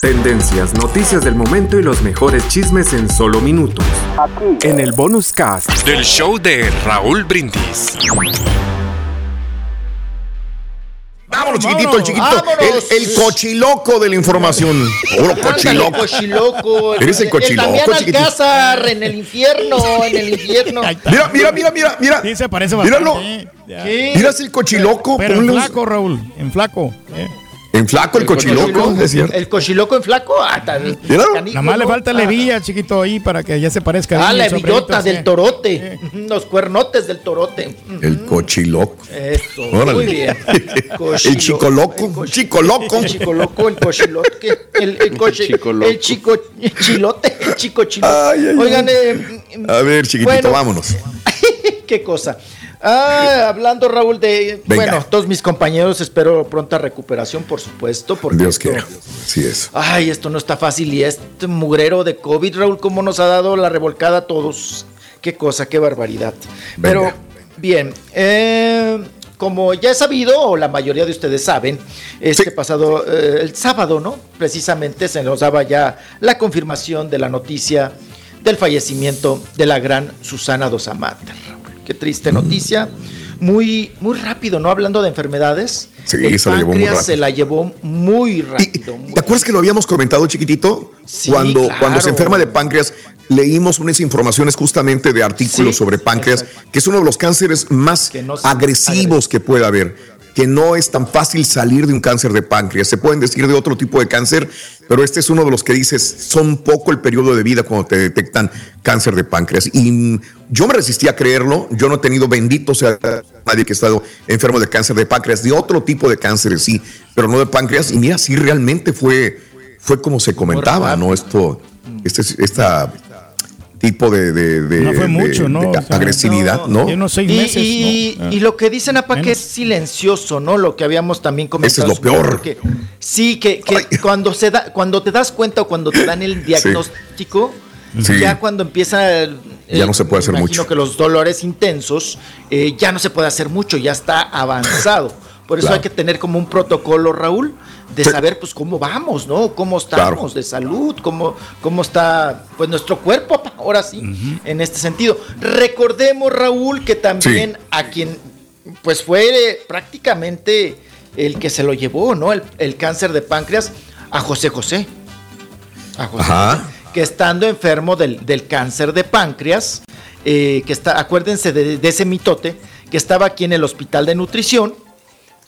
Tendencias, noticias del momento y los mejores chismes en solo minutos. En el bonus cast. Del show de Raúl Brindis. Vámonos, chiquitito, el chiquitito. El, el cochiloco de la información. Puro cochiloco. cochiloco. Eres el cochiloco, Damián chiquitito. Alcázar, en el infierno, en el infierno. Mira, mira, mira, mira, mira. Sí, se parece bastante. Míralo. ¿eh? ¿Qué? Mira el cochiloco. Pero en ponle un- flaco, Raúl. En flaco. ¿eh? En flaco el cochiloco, es cierto. El cochiloco en flaco. Ah, tan- Mira. canijo, Nada más le falta Ah. la hebilla, chiquito, ahí para que ya se parezca. Ah, la del torote. Los cuernotes del torote. El cochiloco. Eso, Órale. muy bien. El chico loco. El Chico loco. El chico loco, el cochilote. El, el, coche, chico loco. el chico chilote. El chico chilote. Ay, ay, Oigan, eh, A ver, chiquitito, Bueno. vámonos. qué cosa. Ah, hablando, Raúl, de. Venga. Bueno, todos mis compañeros, espero pronta recuperación, por supuesto. Porque Dios esto- quiera. Sí es. Ay, esto no está fácil. Y este mugrero de COVID, Raúl, cómo nos ha dado la revolcada a todos. Qué cosa, qué barbaridad. Pero, bien, eh, como ya he sabido, o la mayoría de ustedes saben, este Sí. pasado, eh, el sábado, ¿no? Precisamente se nos daba ya la confirmación de la noticia del fallecimiento de la gran Susana Dos Amater. Qué triste noticia. Muy, muy rápido, ¿no? Hablando de enfermedades. Sí, el se la llevó muy páncreas rápido. se la llevó muy rápido. muy ¿Te acuerdas que lo habíamos comentado, chiquitito? Sí, cuando, claro. cuando se enferma de páncreas, leímos unas informaciones justamente de artículos Sí, sobre páncreas, exacto. que es uno de los cánceres más no agresivos que puede haber. Que no es tan fácil salir de un cáncer de páncreas. Se pueden decir de otro tipo de cáncer, pero este es uno de los que dices, son poco el periodo de vida cuando te detectan cáncer de páncreas. Y yo me resistí a creerlo. Yo no he tenido, bendito sea nadie que ha estado enfermo de cáncer de páncreas, de otro tipo de cánceres, sí, pero no de páncreas. Y mira, sí realmente fue, fue como se comentaba, ¿no? Esto, este, esta tipo de, de- de- No fue de- mucho, ¿no? de O sea, agresividad, ¿no? Seis Y, meses. y- ¿no? y lo que dicen, apa, que es silencioso, ¿no? Lo que habíamos también comentado. Ese es lo peor. porque sí, que, que cuando se da, cuando te das cuenta o cuando te dan el diagnóstico, Sí. ya cuando empieza el- Ya no se puede hacer imagino mucho. que los dolores intensos, eh, ya no se puede hacer mucho, ya está avanzado. Por eso Claro. hay que tener como un protocolo, Raúl, de Sí. saber pues cómo vamos, ¿no? Cómo estamos Claro. de salud, cómo, cómo está pues nuestro cuerpo, ahora sí, en este sentido. Recordemos, Raúl, que también Sí. a quien pues fue eh, prácticamente el que se lo llevó, ¿no? El, el cáncer de páncreas a José José. A José Ajá. José, que estando enfermo del, del cáncer de páncreas, eh, que está, acuérdense de, de ese mitote, que estaba aquí en el hospital de nutrición,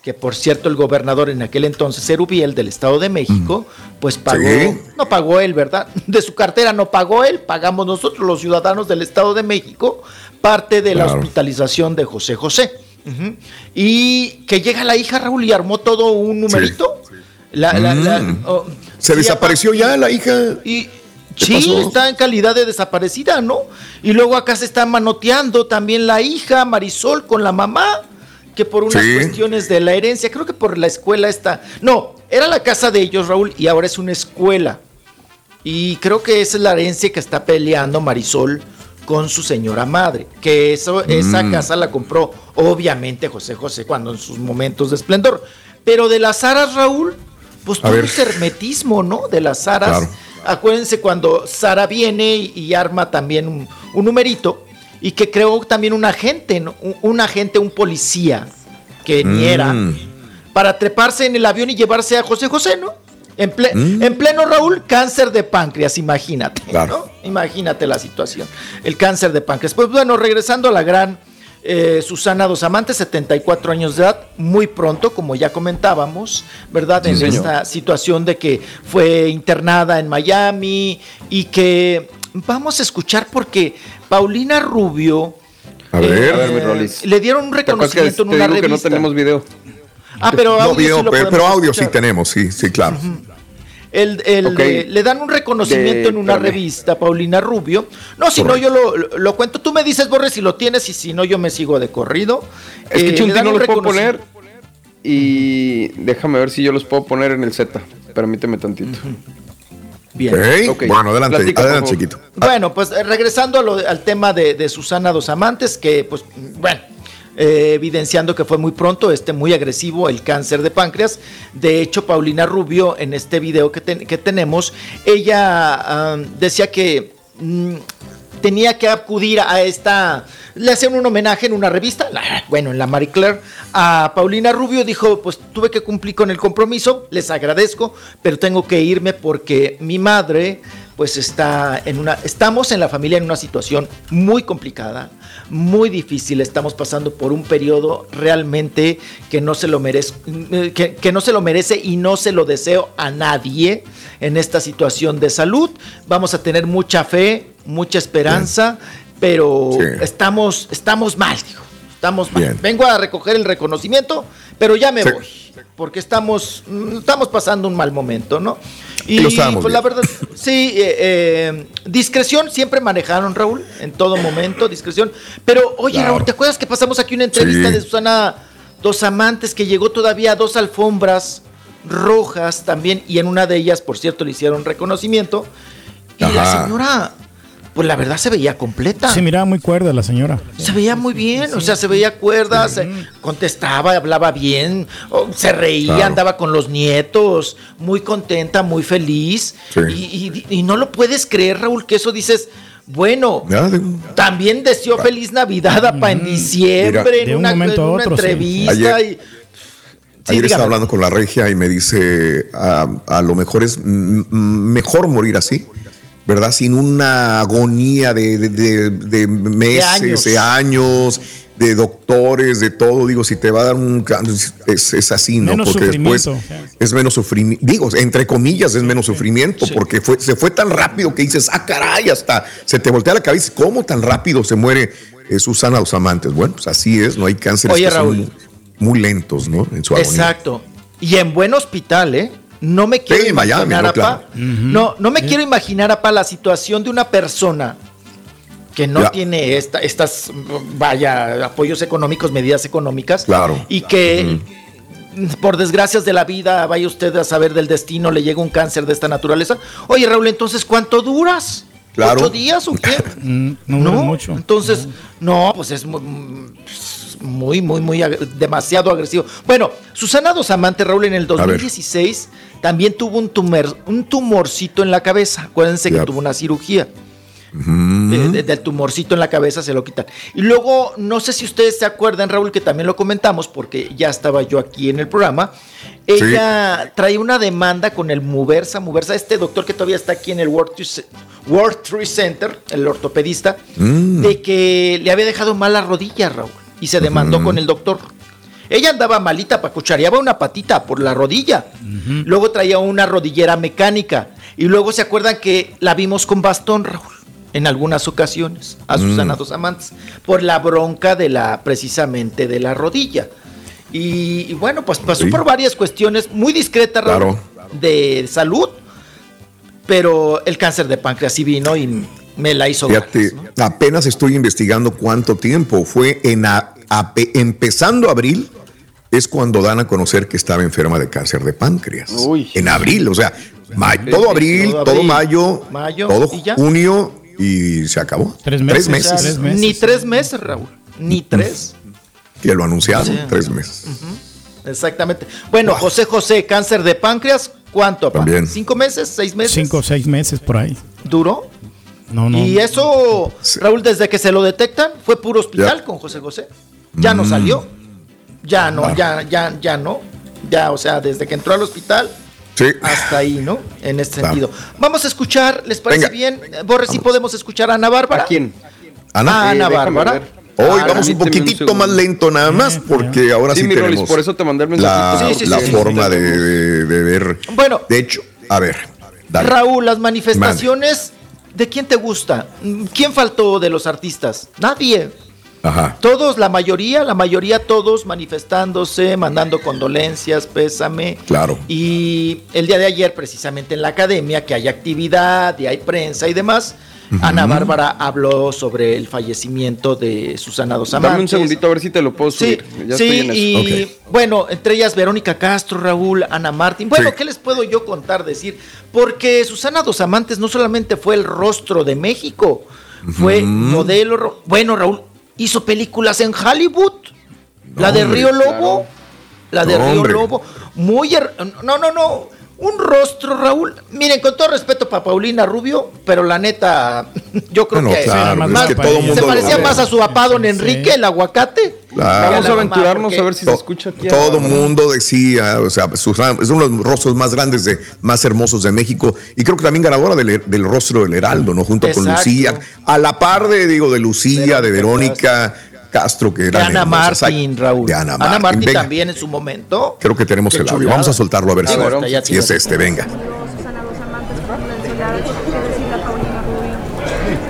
que por cierto el gobernador en aquel entonces, Erubiel, del Estado de México, pues pagó, Sí. no pagó él, ¿verdad? De su cartera no pagó él, pagamos nosotros los ciudadanos del Estado de México parte de la hospitalización de José José. Y que llega la hija Raúl y armó todo un numerito. La- la- la- Mm. oh, Se desapareció ya la hija. y ¿Qué sí, pasó? está en calidad de desaparecida, ¿no? Y luego acá se está manoteando también la hija Marisol con la mamá, que por unas Sí. cuestiones de la herencia, creo que por la escuela está. No, era la casa de ellos, Raúl, y ahora es una escuela. Y creo que esa es la herencia que está peleando Marisol con su señora madre. Que eso, esa Mm. casa la compró, obviamente, José José, cuando en sus momentos de esplendor. Pero de las aras, Raúl, pues todo ver. es hermetismo, ¿no? De las aras. Claro. Acuérdense cuando Sara viene y, y arma también un, un numerito y que creó también un agente, ¿no? un, un agente, un policía, que ni Mm. era, para treparse en el avión y llevarse a José José, ¿no? En, ple- en pleno, Raúl, cáncer de páncreas, imagínate, Mm. Claro. ¿no? Imagínate la situación, el cáncer de páncreas. Pues bueno, regresando a la gran eh, Susana Dos Amantes, 74 años de edad, muy pronto, como ya comentábamos, ¿verdad? En esta situación de que fue internada en Miami y que vamos a escuchar porque Paulina Rubio A ver. eh, A ver, Rolis. le dieron un ¿Te acuerdas que reconocimiento en una digo que revista. no tenemos video? Ah, pero no audio sí video, lo pero, pero audio sí tenemos, sí, sí, claro. El- el, Ok. eh, le dan un reconocimiento De- en una espérame. revista, Paulina Rubio. No, si no, yo lo, lo- lo cuento. Tú me dices, Borre, si lo tienes y si no, yo me sigo de corrido. Es Eh, que Chunti no un los puedo poner. Y déjame ver si yo los puedo poner en el Z. Permíteme tantito. Bien. Bueno, adelante, Platica, adelante, chiquito. Bueno, pues eh, regresando a lo- al tema de, de Susana Dos Amantes, que pues, bueno, eh, evidenciando que fue muy pronto, este muy agresivo, el cáncer de páncreas. De hecho, Paulina Rubio, en este video que, que tenemos, ella decía que mm, tenía que acudir a esta, le hacían un homenaje en una revista, bueno, en la Marie Claire, a Paulina Rubio, dijo, pues tuve que cumplir con el compromiso, les agradezco, pero tengo que irme porque mi madre, pues está en una, estamos en la familia en una situación muy complicada, muy difícil, estamos pasando por un periodo realmente que no se lo merece, que, que no se lo merece y no se lo deseo a nadie en esta situación de salud. Vamos a tener mucha fe, mucha esperanza, pero Sí. estamos, estamos mal, digo. Estamos mal. Bien. Vengo a recoger el reconocimiento, pero ya me Sí. voy. Porque estamos, mm, estamos pasando un mal momento, ¿no? Y lo pues la verdad, sí, eh, eh, discreción siempre manejaron, Raúl, en todo momento, discreción. Pero, oye, Claro. Raúl, ¿te acuerdas que pasamos aquí una entrevista Sí. de Susana Dos Amantes que llegó todavía a dos alfombras rojas también? Y en una de ellas, por cierto, le hicieron reconocimiento. Y la señora, pues la verdad se veía completa. Sí, miraba muy cuerda la señora. Se veía muy bien, o sea, se veía cuerda, se contestaba, hablaba bien, se reía, Claro. andaba con los nietos, muy contenta, muy feliz. Sí. Y, y- y no lo puedes creer, Raúl, que eso dices, bueno, Ya, de- también deseó feliz Navidad a pa en diciembre, Mira, en de un una, momento en a una otro, sí. entrevista. Ayer- y, Sí, Ayer estaba hablando con la regia y me dice, a, a lo mejor es mejor morir así, ¿verdad? Sin una agonía de, de- de- de meses, años. de años, de doctores, de todo. Digo, si te va a dar un cáncer, es, es así, ¿no? Menos porque después sufrimiento. es menos sufrimiento. Digo, entre comillas, es menos sufrimiento, Sí. porque fue, se fue tan rápido que dices, ah, caray, hasta se te voltea la cabeza. ¿Cómo tan rápido se muere eh, Susana Dos Amantes? Bueno, pues así es, no hay cánceres Oye, que son Raúl. muy, muy lentos, ¿no? En su agonía. Exacto. Y en buen hospital, ¿eh? No me quiero Sí, imaginar, Miami, ¿no? no, no me quiero imaginar, apa, la situación de una persona que no Ya. tiene esta, estas, vaya, apoyos económicos, medidas económicas. Claro. Y que, por desgracias de la vida, vaya usted a saber del destino, le llega un cáncer de esta naturaleza. Oye, Raúl, entonces, ¿cuánto duras? Claro. ¿Ocho días o qué? Mm, no dura mucho. Entonces, no, pues es mu- muy, muy, muy, ag- demasiado agresivo. Bueno, Susana Dos Amantes, Raúl, en el ver. 2016 también tuvo un, tumor, un tumorcito en la cabeza. Acuérdense que tuvo una cirugía. De- de- del tumorcito en la cabeza se lo quitan. Y luego, no sé si ustedes se acuerdan, Raúl, que también lo comentamos, porque ya estaba yo aquí en el programa. Ella trae una demanda con el Muversa, Muversa, este doctor que todavía está aquí en el World Trade, World Trade Center, el ortopedista, Mm. de que le había dejado mal la rodilla, Raúl, y se demandó con el doctor. Ella andaba malita, pacuchareaba una patita por la rodilla. Luego traía una rodillera mecánica. Y luego se acuerdan que la vimos con bastón, Raúl, en algunas ocasiones, a Susana Dos Amantes, por la bronca de la, precisamente de la rodilla. Y, y bueno, pues pasó Sí. por varias cuestiones muy discretas, Raúl, Claro. de salud, pero el cáncer de páncreas sí vino y me la hizo Fíjate, ganas, ¿no? apenas estoy investigando cuánto tiempo. Fue en a- empezando abril, es cuando dan a conocer que estaba enferma de cáncer de páncreas. Uy. En abril, o sea, ma- todo abril, Todo mayo, mayo, todo y junio y se acabó. Tres meses, Tres meses. tres meses. Ni tres meses, Raúl. Ni tres. Que lo anunciaron, Sí. tres meses. Exactamente. Bueno, José José, cáncer de páncreas, ¿cuánto? También. ¿Cinco meses? ¿Seis meses? Cinco o seis meses por ahí. ¿Duró? No, no. Y eso, Sí. Raúl, desde que se lo detectan, fue puro hospital Ya. con José José. Ya Mm. no salió. Ya no, Ah. ya, ya, ya no. Ya, o sea, desde que entró al hospital Sí. hasta ahí, ¿no? En este Claro. sentido. Vamos a escuchar, ¿les parece Venga. bien? Eh, Borre, si Vamos. podemos escuchar a Ana Bárbara. ¿A quién? Ana, Ah, Ana Bárbara. Hoy Ah, vamos un poquitito más lento nada más, porque ahora sí, Sí, Rolis, tenemos por eso te mandé el la. Sí, sí, la sí, sí, forma sí, de, de- de ver. Bueno. de hecho, a ver, dale. Raúl, las manifestaciones, ¿de quién te gusta? ¿Quién faltó de los artistas? Nadie. Ajá. Todos, la mayoría, la mayoría todos manifestándose, mandando condolencias, pésame. Claro. Y el día de ayer, precisamente en la academia, que hay actividad y hay prensa y demás, Ana Bárbara habló sobre el fallecimiento de Susana Dos Amantes. Dame un segundito a ver si te lo puedo Sí, subir. Ya sí, estoy en eso. y bueno, entre ellas Verónica Castro, Raúl, Ana Martín. Bueno, Sí. ¿qué les puedo yo contar, decir? Porque Susana Dos Amantes no solamente fue el rostro de México, fue modelo. Bueno, Raúl hizo películas en Hollywood. la de Río Lobo. La de No, Río. Lobo. Muy. her- No, no, no. Un rostro, Raúl. Miren, con todo respeto para Paulina Rubio, pero la neta, yo creo que, claro, es más- que todo mundo se parecía más a su papá, don Enrique, el aguacate. Claro. Vamos a aventurarnos a ver si se escucha aquí. Todo mundo decía, o sea, Susana es uno de los rostros más grandes, de, más hermosos de México. Y creo que también ganadora del, del rostro del Heraldo, ¿no? Junto con. Lucía. A la par de, digo, de Lucía, de Verónica Castro, que De eran Ana. Martín, Raúl. De Ana Ana Martín. Martín venga. también en su momento. Creo que tenemos Qué el audio. Vamos a soltarlo a ver si, si es este. Venga.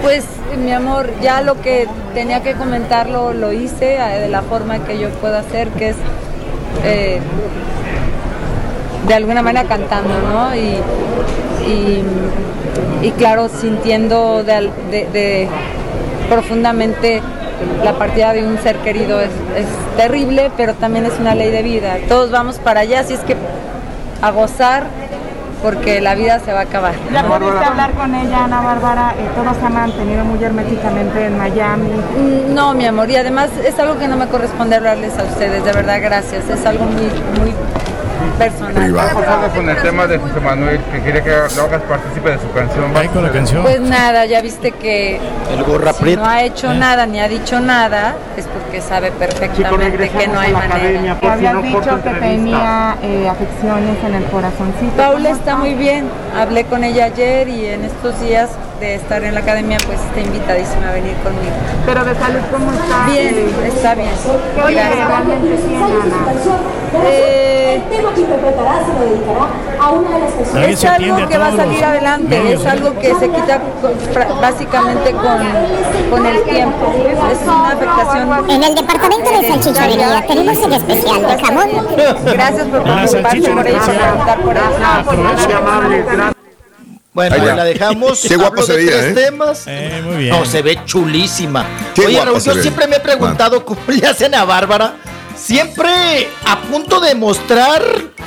Pues mi amor, ya lo que tenía que comentarlo lo hice eh, de la forma que yo puedo hacer, que es eh, de alguna manera cantando, ¿no? Y, y, y claro, sintiendo de, al- de- de profundamente la partida de un ser querido es, es terrible, pero también es una ley de vida. Todos vamos para allá, así es que a gozar porque la vida se va a acabar. ¿Ya pudiste hablar con ella, Ana Bárbara? Eh, todo se ha mantenido muy herméticamente en Miami. Mm, No, mi amor, y además es algo que no me corresponde hablarles a ustedes, de verdad, gracias. Es algo muy, muy personal. Privado. pasando con el tema de José Manuel, que quiere que lo hagas partícipe de su canción. Ahí con la canción. Pues nada, ya viste que El gorra si no ha hecho nada ni ha dicho nada, es porque sabe perfectamente que no hay manera. Que habías dicho que tenía eh, afecciones en el corazoncito. Paula está muy bien, hablé con ella ayer y en estos días de estar en la academia pues está invitadísima a venir conmigo. Pero de salud, ¿cómo está? Bien, Eh, está bien. Oye, realmente sí, Ana. Eh, Nadie es se atiende algo a que va a salir adelante, medios, es ¿eh? algo que se quita con- básicamente con, con el tiempo. Es una afectación. En el departamento de salchichonería tenemos el especial de jamón. Gracias por preocuparse por ello, por preguntar por eso. Bueno, Ahí ahí va. la dejamos. Qué guapa se de veía, tres ¿eh? temas. Eh, muy bien. No, se ve chulísima. Qué Oye, Raúl, yo siempre me he preguntado cómo le hacen a Bárbara. Siempre a punto de mostrar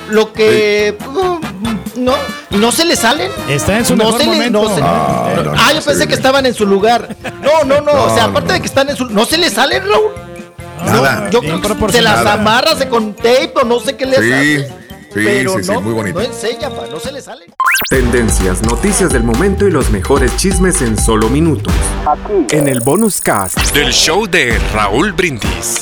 lo que. mm, No, y no se le salen. Está en su no mejor se le- momento. no se- Ah, no, no, ah, yo pensé que estaban en su lugar. No, no, no. o sea, aparte no. de que están en su. No se le salen, Raúl. Nada. Yo creo que se las amarra, se con tape o no sé qué le Sí, hace. sí, Pero sí, sí, no, muy bonito. No enseña, pa, no se le salen. Tendencias, noticias del momento y los mejores chismes en solo minutos. En el bonus cast. Del show de Raúl Brindis.